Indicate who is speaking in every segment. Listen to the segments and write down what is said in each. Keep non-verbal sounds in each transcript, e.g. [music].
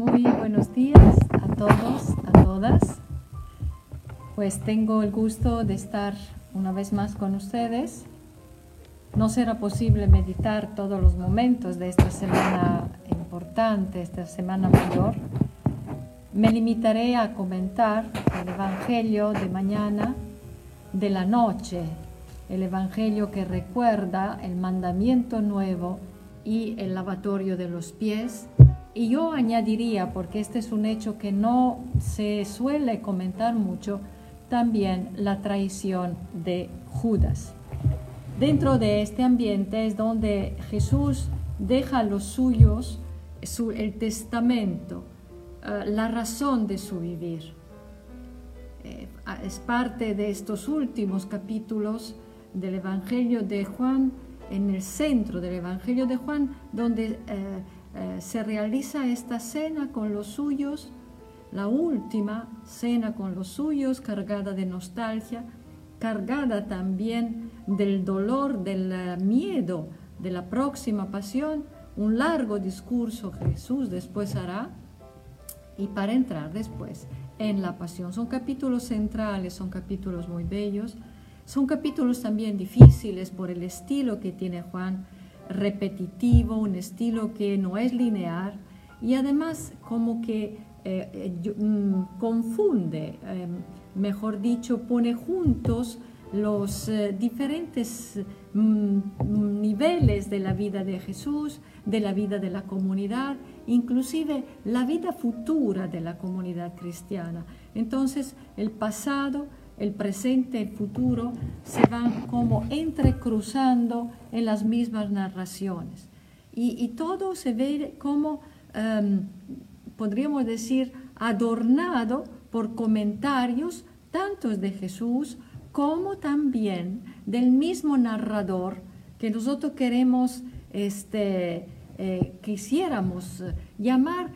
Speaker 1: Muy buenos días a todos, a todas. Pues tengo el gusto de estar una vez más con ustedes. No será posible meditar todos los momentos de esta semana importante, esta semana mayor. Me limitaré a comentar el Evangelio de mañana, de la noche, el Evangelio que recuerda el mandamiento nuevo y el lavatorio de los pies. Y yo añadiría, porque este es un hecho que no se suele comentar mucho, también la traición de Judas. Dentro de este ambiente es donde Jesús deja los suyos el testamento, eh, la razón de su vivir. Eh, es parte de estos últimos capítulos del Evangelio de Juan, en el centro del Evangelio de Juan, donde eh, se realiza esta cena con los suyos la última cena con los suyos, cargada de nostalgia, cargada también del dolor, del eh, miedo de la próxima pasión, un largo discurso Jesús después hará y para entrar después en la pasión. Son capítulos centrales, son capítulos muy bellos, son capítulos también difíciles por el estilo que tiene Juan, repetitivo, un estilo que no es lineal y además como que eh, eh, mm, confunde, eh, mejor dicho, pone juntos los diferentes mm, niveles de la vida de Jesús, de la vida de la comunidad, inclusive la vida futura de la comunidad cristiana. Entonces, el pasado, el presente, el futuro se van como entrecruzando en las mismas narraciones. Y, todo se ve como em, podríamos decir, adornado por comentarios tantos de Jesús como también del mismo narrador que nosotros queremos, este, eh, quisiéramos llamar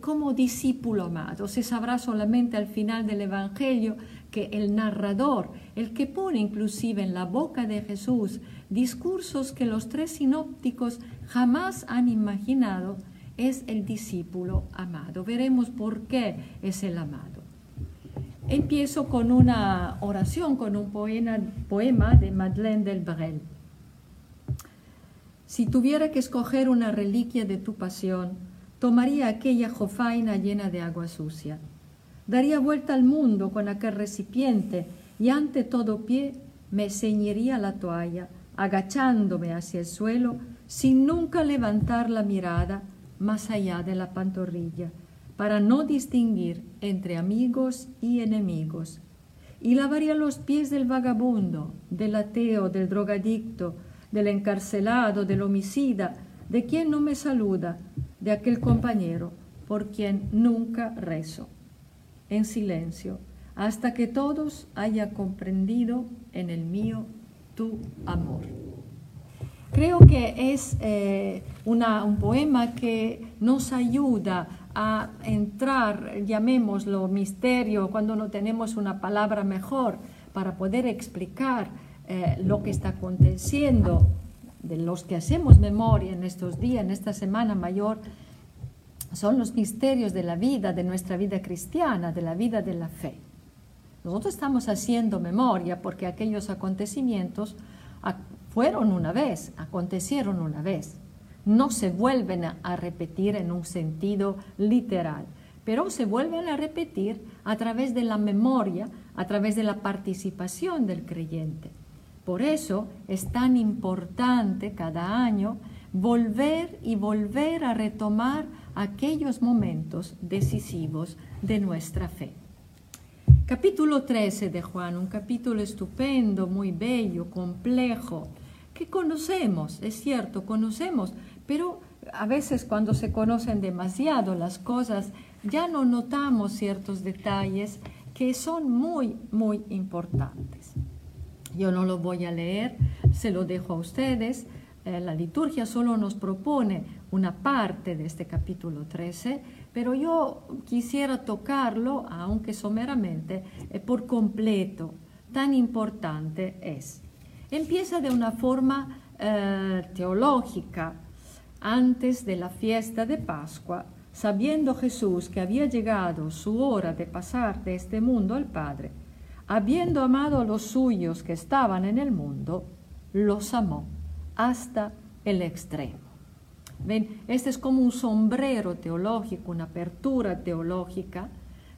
Speaker 1: como discípulo amado. Se sabrá solamente al final del Evangelio que el narrador, el que pone inclusive en la boca de Jesús discursos que los tres sinópticos jamás han imaginado, es el discípulo amado. Veremos por qué es el amado. Empiezo con una oración, con un poema, de Madeleine Delbrel. Si tuviera que escoger una reliquia de tu pasión, tomaría aquella jofaina llena de agua sucia. Daría vuelta al mundo con aquel recipiente y ante todo pie me ceñiría la toalla, agachándome hacia el suelo sin nunca levantar la mirada más allá de la pantorrilla, para no distinguir entre amigos y enemigos. Y lavaría los pies del vagabundo, del ateo, del drogadicto, del encarcelado, del homicida, de quien no me saluda, de aquel compañero por quien nunca rezo. En silencio, hasta que todos haya comprendido en el mío tu amor. Creo que es eh, un poema que nos ayuda a entrar, llamémoslo misterio, cuando no tenemos una palabra mejor para poder explicar eh, lo que está aconteciendo, de los que hacemos memoria en estos días, en esta semana mayor, son los misterios de la vida, de nuestra vida cristiana, de la vida de la fe. Nosotros estamos haciendo memoria porque aquellos acontecimientos fueron una vez, acontecieron una vez. No se vuelven a repetir en un sentido literal, pero se vuelven a repetir a través de la memoria, a través de la participación del creyente. Por eso es tan importante cada año volver y volver a retomar aquellos momentos decisivos de nuestra fe. Capítulo 13 de Juan, un capítulo estupendo, muy bello, complejo, que conocemos, es cierto, conocemos, pero a veces cuando se conocen demasiado las cosas, ya no notamos ciertos detalles que son muy, muy importantes. Yo no lo voy a leer, se lo dejo a ustedes. Eh, la liturgia solo nos propone una parte de este capítulo 13, pero yo quisiera tocarlo, aunque someramente, eh, por completo. Tan importante es empieza de una forma eh, teológica. Antes de la fiesta de Pascua, sabiendo Jesús que había llegado su hora de pasar de este mundo al Padre, habiendo amado a los suyos que estaban en el mundo, los amó hasta el extremo. ¿Ven? Este es como un sombrero teológico, una apertura teológica.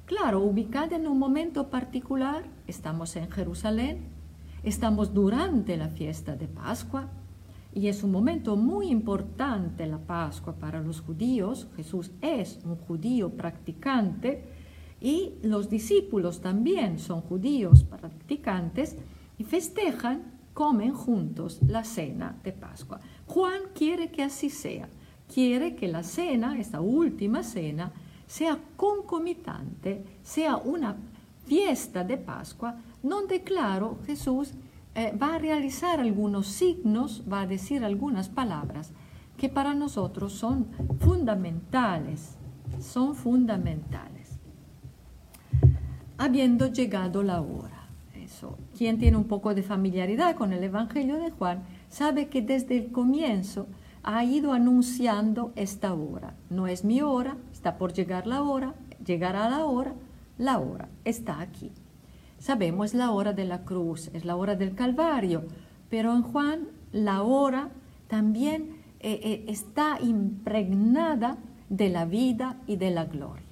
Speaker 1: Claro, ubicada en un momento particular, estamos en Jerusalén, estamos durante la fiesta de Pascua, y es un momento muy importante la Pascua para los judíos. Jesús es un judío practicante y los discípulos también son judíos practicantes y festejan, comen juntos la cena de Pascua. Juan quiere que así sea. Quiere que la cena, esta última cena, sea concomitante, sea una fiesta de Pascua, donde, claro, Jesús eh, va a realizar algunos signos, va a decir algunas palabras que para nosotros son fundamentales, son fundamentales. Habiendo llegado la hora. Eso. Quien tiene un poco de familiaridad con el Evangelio de Juan sabe que desde el comienzo ha ido anunciando esta hora. No es mi hora, está por llegar la hora, llegará la hora, la hora está aquí. Sabemos la hora de la cruz, es la hora del Calvario, pero en Juan la hora también eh, eh, está impregnada de la vida y de la gloria.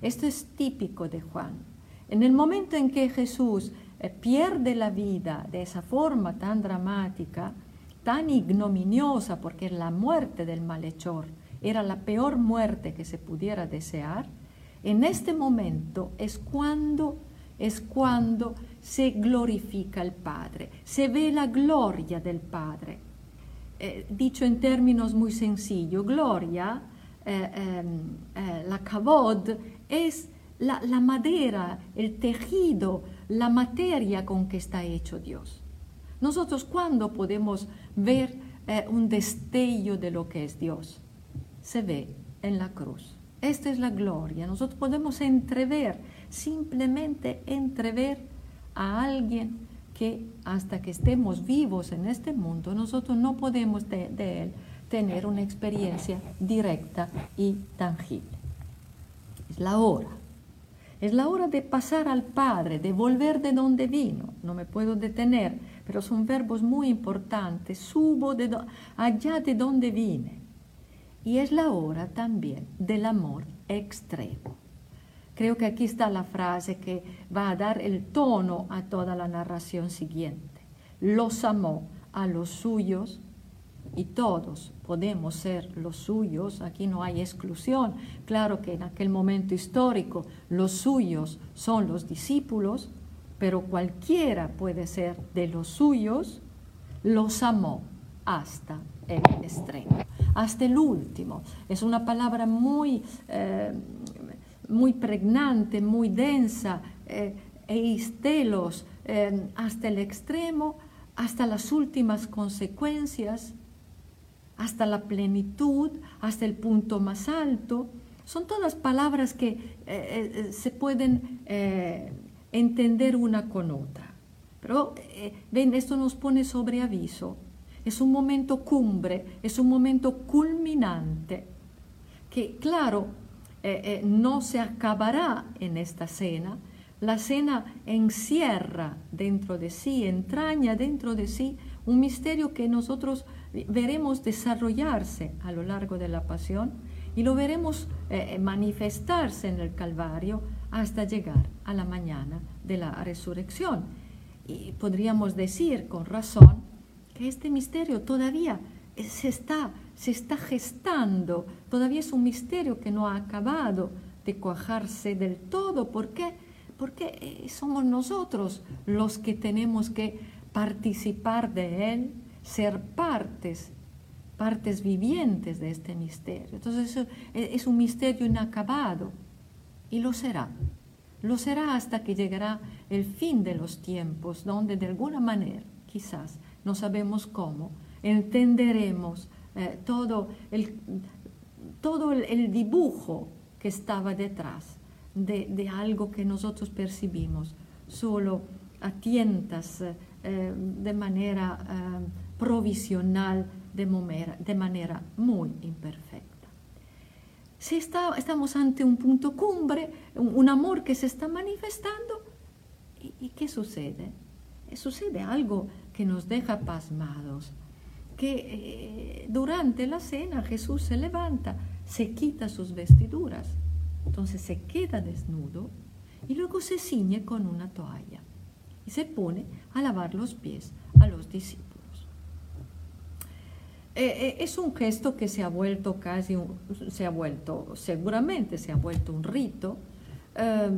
Speaker 1: Esto es típico de Juan. En el momento en que Jesús eh, pierde la vida de esa forma tan dramática, tan ignominiosa, porque la muerte del malhechor era la peor muerte que se pudiera desear, en este momento es cuando es cuando se glorifica el Padre, se ve la gloria del Padre. Eh, dicho en términos muy sencillos, gloria, eh, em, eh, la kavod, es la, la madera, el tejido, la materia con que está hecho Dios. Nosotros, ¿cuándo podemos ver eh, un destello de lo que es Dios? Se ve en la cruz. Esta es la gloria. Nosotros podemos entrever, simplemente entrever a alguien que hasta que estemos vivos en este mundo, nosotros no podemos de, de él tener una experiencia directa y tangible. Es la hora. Es la hora de pasar al Padre, de volver de donde vino. No me puedo detener pero son verbos muy importantes. Subo de allá de donde vine. Y es la hora también del amor extremo. Creo que aquí está la frase que va a dar el tono a toda la narración siguiente. Los amó a los suyos y todos podemos ser los suyos, aquí no hay exclusión. Claro que en aquel momento histórico los suyos son los discípulos, pero cualquiera puede ser de los suyos, los amó hasta el extremo, hasta el último. Es una palabra muy, eh, muy pregnante, muy densa, eh, eistelos, eh, hasta el extremo, hasta las últimas consecuencias, hasta la plenitud, hasta el punto más alto. Son todas palabras que eh, se pueden entender una con otra. Pero, eh, ven, esto nos pone sobre aviso. Es un momento cumbre, es un momento culminante, que claro, eh, eh, no se acabará en esta cena. La cena encierra dentro de sí, entraña dentro de sí un misterio que nosotros veremos desarrollarse a lo largo de la pasión y lo veremos manifestarse en el Calvario hasta llegar a la mañana de la resurrección. Y podríamos decir con razón que este misterio todavía se está, se está gestando, todavía es un misterio que no ha acabado de cuajarse del todo. ¿Por qué? Porque eh, somos nosotros los que tenemos que participar de él, ser partes, partes vivientes de este misterio. Entonces es un misterio inacabado y lo será. Lo será hasta que llegará el fin de los tiempos, donde de alguna manera, quizás, no sabemos cómo, entenderemos eh, todo, el, todo el, dibujo que estaba detrás de, algo que nosotros percibimos solo a tientas, eh, de manera eh, provisional, de manera muy imperfecta. si está, estamos ante un punto cumbre, un, amor que se está manifestando, ¿y, qué sucede? Eh, sucede algo que nos deja pasmados, que eh, durante la cena Jesús se levanta, se quita sus vestiduras, entonces se queda desnudo y luego se ciñe con una toalla y se pone a lavar los pies a los discípulos. Eh, eh, es un gesto que se ha vuelto casi, se ha vuelto, seguramente se ha vuelto un rito, eh,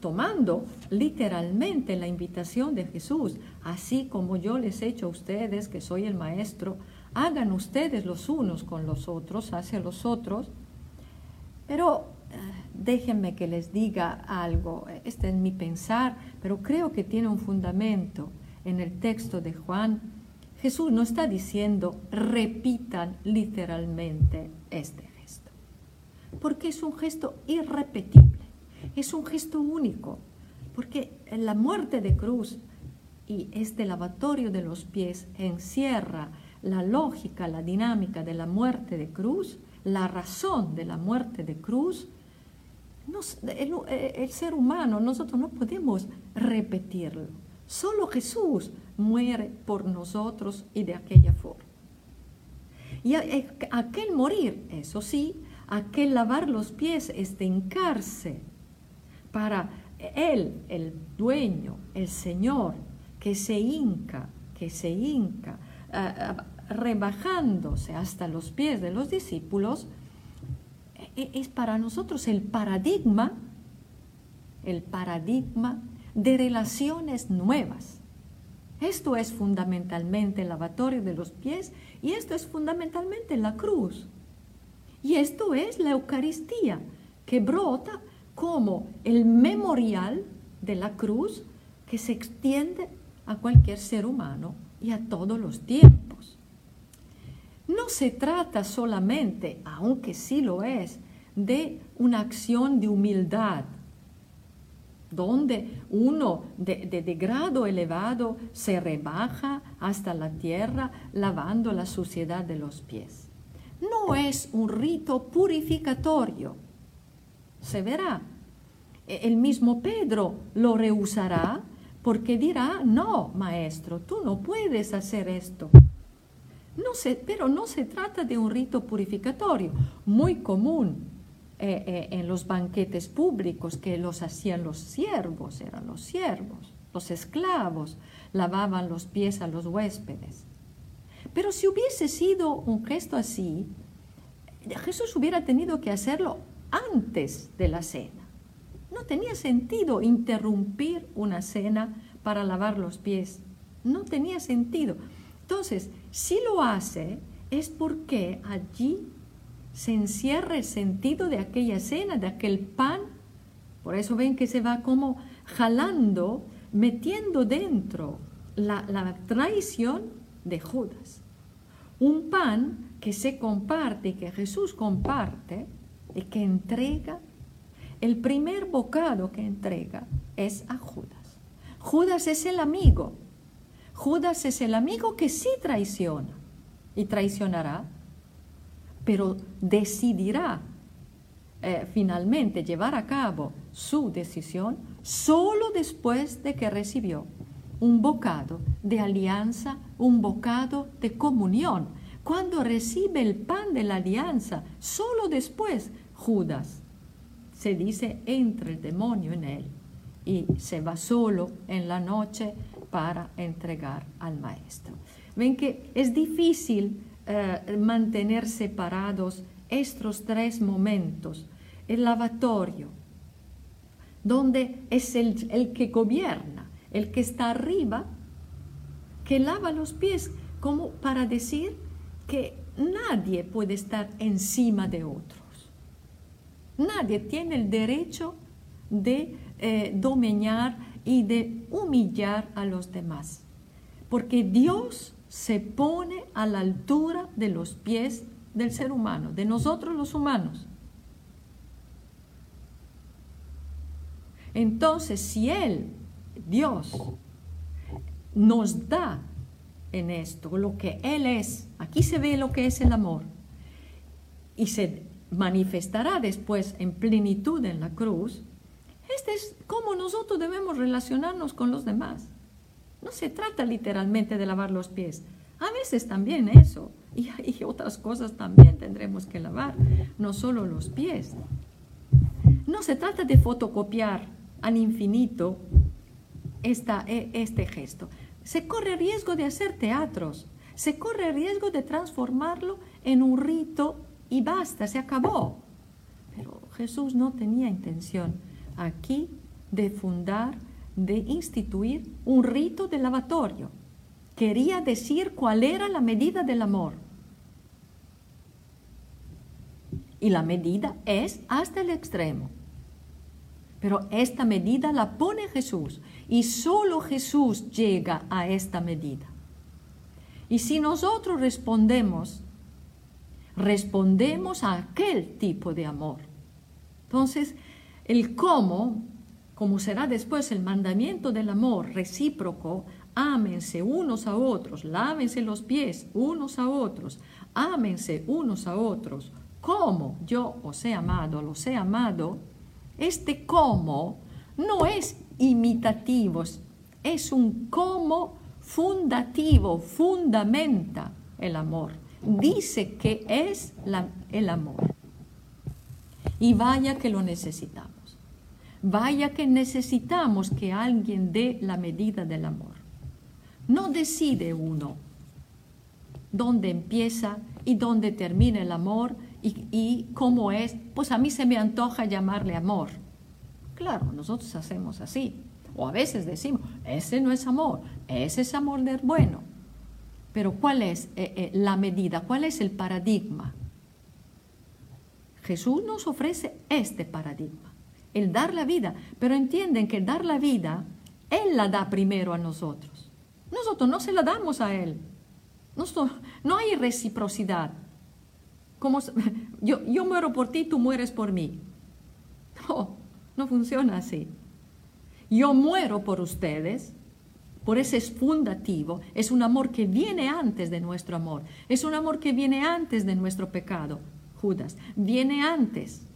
Speaker 1: tomando literalmente la invitación de Jesús, así como yo les he hecho a ustedes, que soy el maestro, hagan ustedes los unos con los otros, hacia los otros. Pero déjenme que les diga algo, este es mi pensar, pero creo que tiene un fundamento en el texto de Juan Jesús no está diciendo repitan literalmente este gesto, porque es un gesto irrepetible, es un gesto único, porque la muerte de cruz y este lavatorio de los pies encierra la lógica, la dinámica de la muerte de cruz, la razón de la muerte de cruz. El, el ser humano, nosotros no podemos repetirlo. Solo Jesús muere por nosotros y de aquella forma. Y aquel morir, eso sí, aquel lavar los pies es de hincarse para él, el dueño, el Señor, que se hinca, que se hinca, rebajándose hasta los pies de los discípulos, es para nosotros el paradigma, el paradigma de relaciones nuevas esto es fundamentalmente el lavatorio de los pies y esto es fundamentalmente la cruz. Y esto es la Eucaristía, que brota como el memorial de la cruz que se extiende a cualquier ser humano y a todos los tiempos. No se trata solamente, aunque sí lo es, de una acción de humildad donde uno de, grado elevado se rebaja hasta la tierra lavando la suciedad de los pies. No es un rito purificatorio. Se verá. E, el mismo Pedro lo rehusará porque dirá, no, maestro, tú no puedes hacer esto. No pero no se trata de un rito purificatorio, muy común eh, eh, en los banquetes públicos que los hacían los siervos, eran los siervos, los esclavos, lavaban los pies a los huéspedes. Pero si hubiese sido un gesto así, Jesús hubiera tenido que hacerlo antes de la cena. No tenía sentido interrumpir una cena para lavar los pies. No tenía sentido. Entonces, si lo hace, es porque allí se encierra el sentido de aquella escena, de aquel pan. Por eso ven que se va como jalando, metiendo dentro la, traición de Judas. Un pan que se comparte y que Jesús comparte y que entrega, el primer bocado que entrega es a Judas. Judas es el amigo. Judas es el amigo que sí traiciona y traicionará pero decidirá eh, finalmente llevar a cabo su decisión solo después de que recibió un bocado de alianza, un bocado de comunión. Cuando recibe el pan de la alianza, solo después Judas se dice entra el demonio en él y se va solo en la noche para entregar al maestro. Ven que es difícil eh, mantener separados estos tres momentos. El lavatorio, donde es el, el que gobierna, el que está arriba, que lava los pies, como para decir que nadie puede estar encima de otros. Nadie tiene el derecho de eh, dominar y de humillar a los demás, porque Dios se pone a la altura de los pies del ser humano, de nosotros los humanos. Entonces, si Él, Dios, nos da en esto lo que Él es, aquí se ve lo que es el amor, y se manifestará después en plenitud en la cruz, este es cómo nosotros debemos relacionarnos con los demás. No se trata literalmente de lavar los pies. A veces también eso. Y, otras cosas también tendremos que lavar, no solo los pies. No se trata de fotocopiar al infinito e, este gesto. Se corre riesgo de hacer teatros, se corre riesgo de transformarlo en un rito y basta, se acabó. Pero Jesús no tenía intención aquí de fundar, de instituir un rito de lavatorio. Quería decir cuál era la medida del amor. Y la medida es hasta el extremo. Pero esta medida la pone Jesús y solo Jesús llega a esta medida. Y si nosotros respondemos, respondemos a aquel tipo de amor. Entonces, el cómo, como será después el mandamiento del amor recíproco, ámense unos a otros, lávense los pies unos a otros, ámense unos a otros, como yo os he amado, los he amado, este cómo no es imitativo, es un cómo fundativo, fundamenta el amor, dice que es el amor. Y vaya que lo necesitamos. Vaya que necesitamos que alguien dé la medida del amor. No decide uno dónde empieza y dónde termina el amor y, cómo es. Pues a mí se me antoja llamarle amor. Claro, nosotros hacemos así. O a veces decimos, ese no es amor, ese es amor del bueno. Pero ¿cuál es eh, eh, la medida? ¿Cuál es el paradigma? Jesús nos ofrece este paradigma, el dar la vida, pero entienden que dar la vida, Él la da primero a nosotros. Nosotros no se la damos a Él. no hay reciprocidad. Como, [laughs] yo, yo muero por ti, tú mueres por mí. No, no funciona así. Yo muero por ustedes, por ese es fundativo, es un amor que viene antes de nuestro amor, es un amor que viene antes de nuestro pecado. Judas. Viene antes.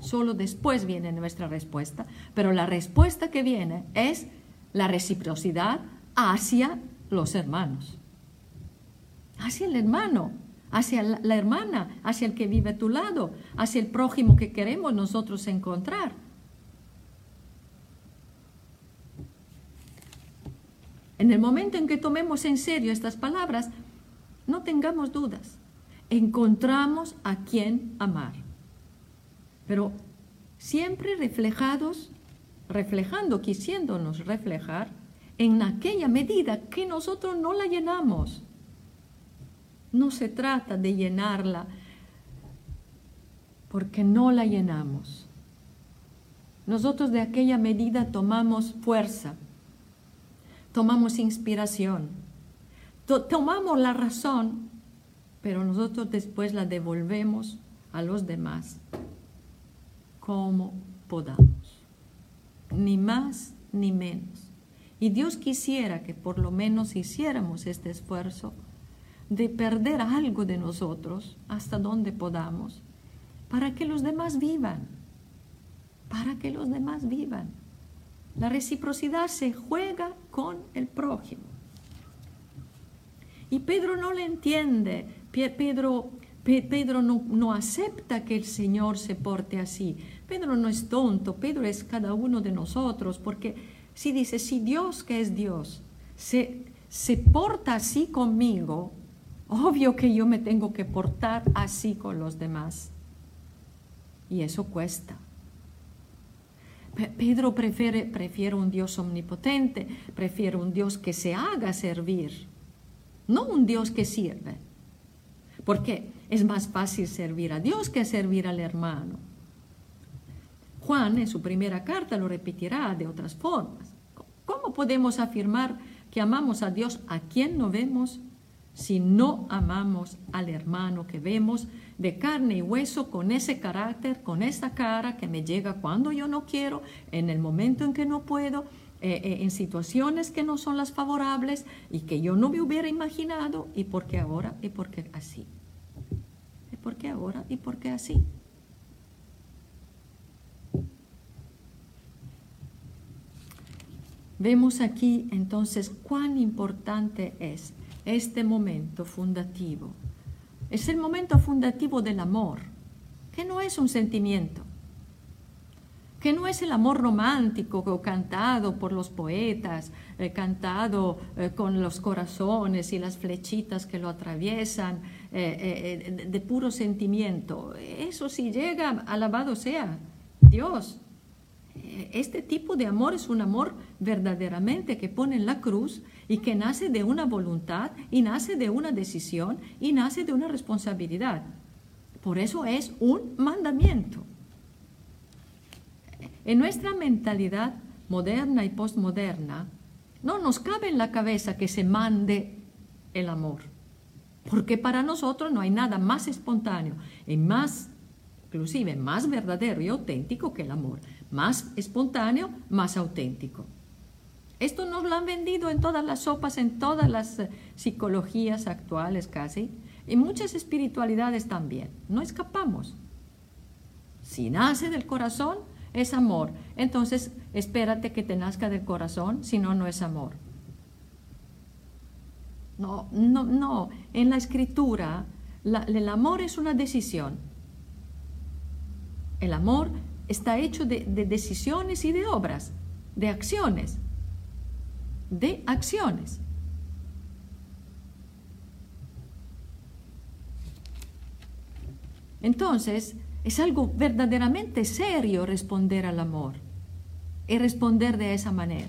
Speaker 1: Solo después viene nuestra respuesta. Pero la respuesta que viene es la reciprocidad hacia los hermanos. Hacia el hermano, hacia la hermana, hacia el que vive a tu lado, hacia el prójimo que queremos nosotros encontrar. En el momento en que tomemos en serio estas palabras, no tengamos dudas encontramos a quien amar. Pero siempre reflejados, reflejando, quisiéndonos reflejar en aquella medida que nosotros no la llenamos. No se trata de llenarla porque no la llenamos. Nosotros de aquella medida tomamos fuerza, tomamos inspiración, tomamos la razón pero nosotros después la devolvemos a los demás como podamos, ni más ni menos. Y Dios quisiera que por lo menos hiciéramos este esfuerzo de perder algo de nosotros hasta donde podamos, para que los demás vivan, para que los demás vivan. La reciprocidad se juega con el prójimo. Y Pedro no le entiende, Pedro, Pedro no, acepta que el Señor se porte así. Pedro no es tonto, Pedro es cada uno de nosotros, porque si dice, si Dios que es Dios se, se porta así conmigo, obvio que yo me tengo que portar así con los demás. Y eso cuesta. Pedro prefiere, prefiere un Dios omnipotente, prefiere un Dios que se haga servir, no un Dios que sirve. Porque es más fácil servir a Dios que servir al hermano. Juan en su primera carta lo repetirá de otras formas. ¿Cómo podemos afirmar que amamos a Dios a quien no vemos si no amamos al hermano que vemos de carne y hueso con ese carácter, con esa cara que me llega cuando yo no quiero, en el momento en que no puedo, eh, eh, en situaciones que no son las favorables y que yo no me hubiera imaginado y por qué ahora y por qué así. ¿Y por qué ahora y por qué así? Vemos aquí entonces cuán importante es este momento fundativo. Es el momento fundativo del amor, que no es un sentimiento, que no es el amor romántico cantado por los poetas, eh, cantado eh, con los corazones y las flechitas que lo atraviesan, eh, de puro sentimiento. Eso si llega, alabado sea Dios. Este tipo de amor es un amor verdaderamente que pone en la cruz y que nace de una voluntad y nace de una decisión y nace de una responsabilidad. Por eso es un mandamiento. En nuestra mentalidad moderna y postmoderna, no nos cabe en la cabeza que se mande el amor, porque para nosotros no hay nada más espontáneo y más, inclusive más verdadero y auténtico que el amor, más espontáneo, más auténtico. Esto nos lo han vendido en todas las sopas, en todas las eh, psicologías actuales casi, y muchas espiritualidades también. No escapamos. Si nace del corazón, es amor. Entonces, espérate que te nazca del corazón, si no, no es amor. No, no, no. En la escritura, el amor es una decisión. El amor está hecho de, de decisiones y de obras, de acciones. De acciones. Entonces, es algo verdaderamente serio responder al amor y responder de esa manera.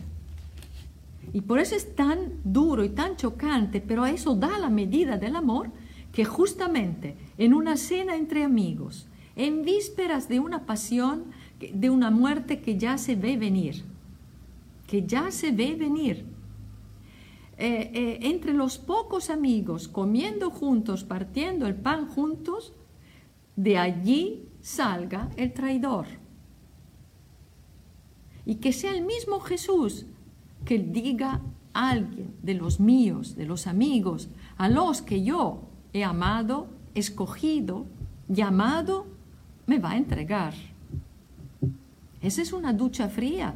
Speaker 1: Y por eso es tan duro y tan chocante, pero eso da la medida del amor que justamente en una cena entre amigos, en vísperas de una pasión, de una muerte que ya se ve venir, que ya se ve venir, eh, eh, entre los pocos amigos, comiendo juntos, partiendo el pan juntos, de allí salga el traidor. Y que sea el mismo Jesús que diga a alguien de los míos, de los amigos, a los que yo he amado, escogido, llamado, me va a entregar. Esa es una ducha fría.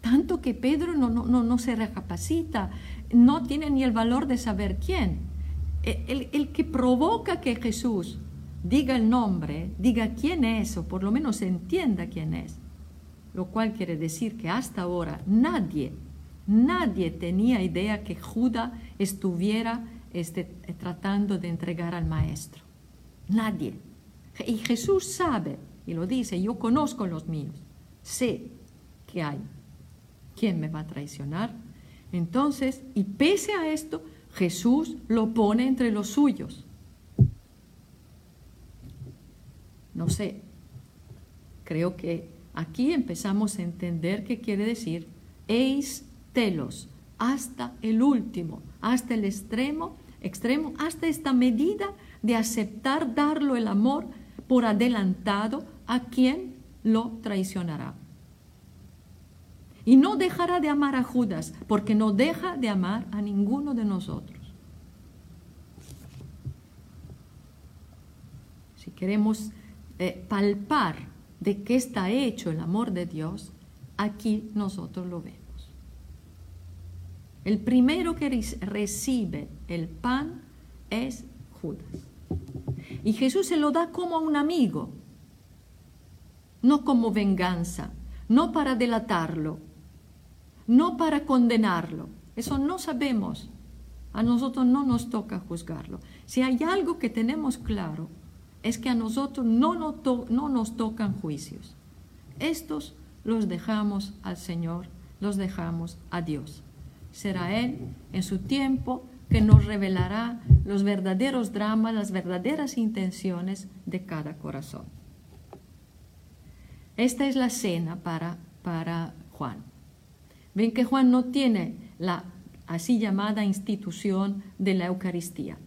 Speaker 1: Tanto que Pedro no, no, no, se recapacita, no tiene ni el valor de saber quién. El, el que provoca que Jesús diga el nombre, diga quién es o por lo menos entienda quién es. Lo cual quiere decir que hasta ahora nadie, nadie tenía idea que Judas estuviera este, tratando de entregar al maestro. Nadie. Y Jesús sabe, y lo dice, yo conozco los míos, sé que hay. ¿Quién me va a traicionar? Entonces, y pese a esto, Jesús lo pone entre los suyos. No sé, creo que aquí empezamos a entender qué quiere decir eis telos, hasta el último, hasta el extremo, extremo, hasta esta medida de aceptar darlo el amor por adelantado a quien lo traicionará. Y no dejará de amar a Judas, porque no deja de amar a ninguno de nosotros. Si queremos eh, palpar de qué está hecho el amor de Dios, aquí nosotros lo vemos. El primero que recibe el pan es Judas. Y Jesús se lo da como a un amigo, no como venganza, no para delatarlo, no para condenarlo. Eso no sabemos. A nosotros no nos toca juzgarlo. Si hay algo que tenemos claro, es que a nosotros no nos, tocan juicios. Estos los dejamos al Señor, los dejamos a Dios. Será Él en su tiempo que nos revelará los verdaderos dramas, las verdaderas intenciones de cada corazón. Esta es la cena para, para Juan. Ven que Juan no tiene la así llamada institución de la Eucaristía,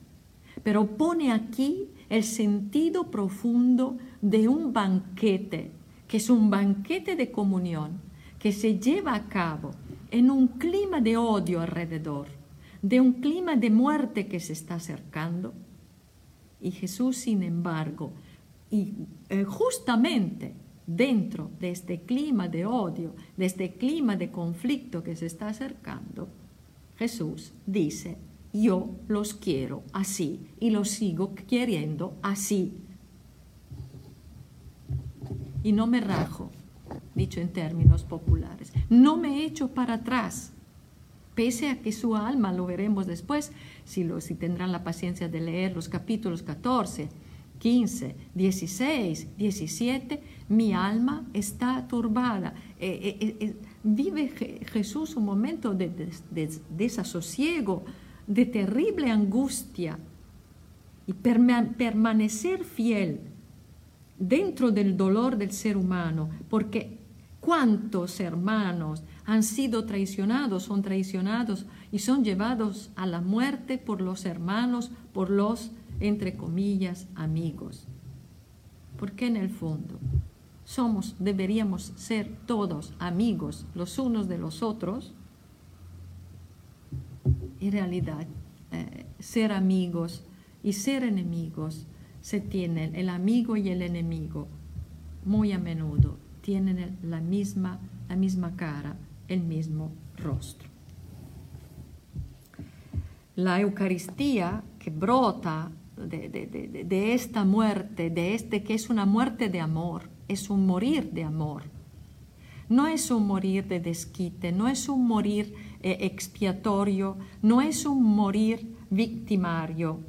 Speaker 1: pero pone aquí el sentido profundo de un banquete, que es un banquete de comunión, que se lleva a cabo en un clima de odio alrededor, de un clima de muerte que se está acercando. Y Jesús, sin embargo, y eh, justamente dentro de este clima de odio, de este clima de conflicto que se está acercando, Jesús dice, yo los quiero así y los sigo queriendo así. Y no me rajo, dicho en términos populares, no me echo para atrás, pese a que su alma, lo veremos después, si, lo, si tendrán la paciencia de leer los capítulos 14, 15, 16, 17, mi alma está turbada. Eh, eh, eh, vive Jesús un momento de, desasosiego, de terrible angustia. Y permanecer fiel dentro del dolor del ser humano, porque cuántos hermanos han sido traicionados, son traicionados y son llevados a la muerte por los hermanos, por los, entre comillas, amigos. Porque en el fondo somos, deberíamos ser todos amigos los unos de los otros, en realidad eh, ser amigos y ser enemigos se tienen, el amigo y el enemigo muy a menudo tienen la misma, la misma cara, el mismo rostro. La Eucaristía que brota de, de, esta muerte, de este que es una muerte de amor, es un morir de amor. No es un morir de desquite, no es un morir eh, expiatorio, no es un morir victimario.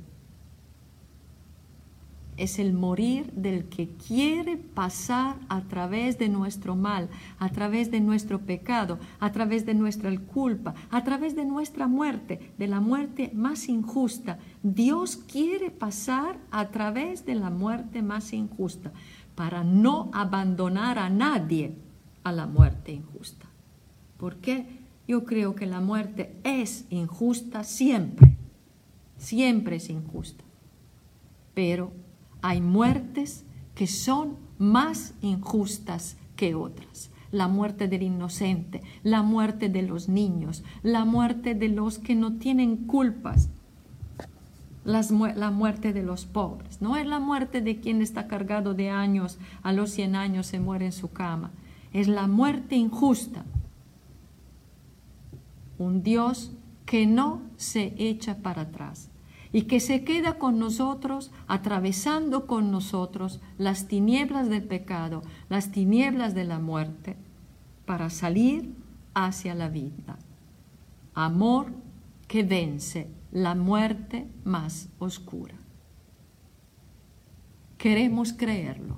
Speaker 1: Es el morir del que quiere pasar a través de nuestro mal, a través de nuestro pecado, a través de nuestra culpa, a través de nuestra muerte, de la muerte más injusta. Dios quiere pasar a través de la muerte más injusta para no abandonar a nadie a la muerte injusta. ¿Por qué? Yo creo que la muerte es injusta siempre, siempre es injusta. Pero hay muertes que son más injustas que otras. La muerte del inocente, la muerte de los niños, la muerte de los que no tienen culpas, la muerte de los pobres, no es la muerte de quien está cargado de años, a los 100 años se muere en su cama, es la muerte injusta. Un Dios que no se echa para atrás y que se queda con nosotros, atravesando con nosotros las tinieblas del pecado, las tinieblas de la muerte, para salir hacia la vida. Amor que vence la muerte más oscura. Queremos creerlo.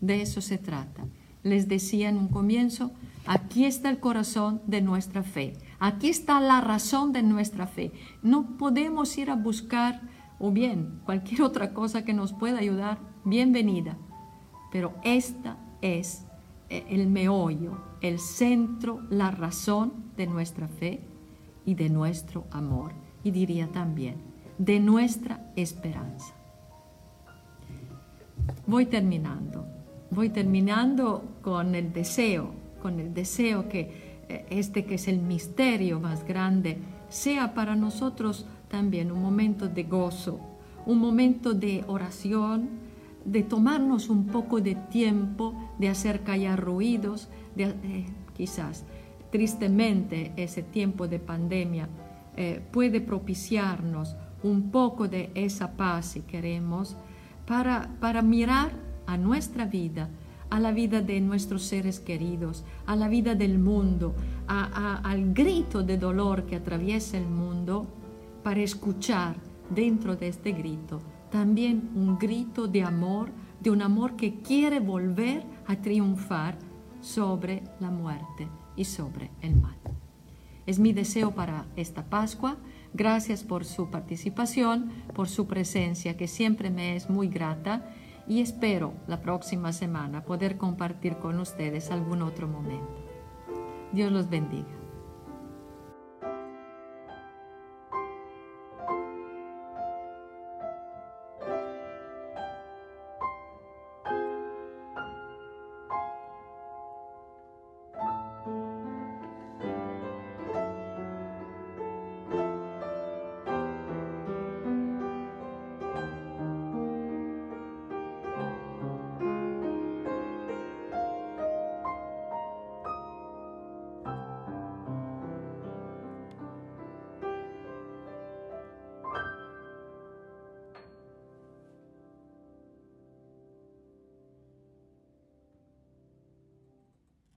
Speaker 1: De eso se trata. Les decía en un comienzo, aquí está el corazón de nuestra fe, aquí está la razón de nuestra fe. No podemos ir a buscar, o bien cualquier otra cosa que nos pueda ayudar, bienvenida, pero esta es eh, el meollo, el centro, la razón de nuestra fe y de nuestro amor diría también de nuestra esperanza. Voy terminando, voy terminando con el deseo, con el deseo que eh, este que es el misterio más grande sea para nosotros también un momento de gozo, un momento de oración, de tomarnos un poco de tiempo, de hacer callar ruidos, eh, quizás tristemente ese tiempo de pandemia eh, puede propiciarnos un poco de esa paz, si queremos, para, para mirar a nuestra vida, a la vida de nuestros seres queridos, a la vida del mundo, al grito de dolor que atraviesa el mundo, para escuchar dentro de este grito también un grito de amor, de un amor que quiere volver a triunfar sobre la muerte y sobre el mal. Es mi deseo para esta Pascua. Gracias por su participación, por su presencia, que siempre me es muy grata y espero la próxima semana poder compartir con ustedes algún otro momento. Dios los bendiga.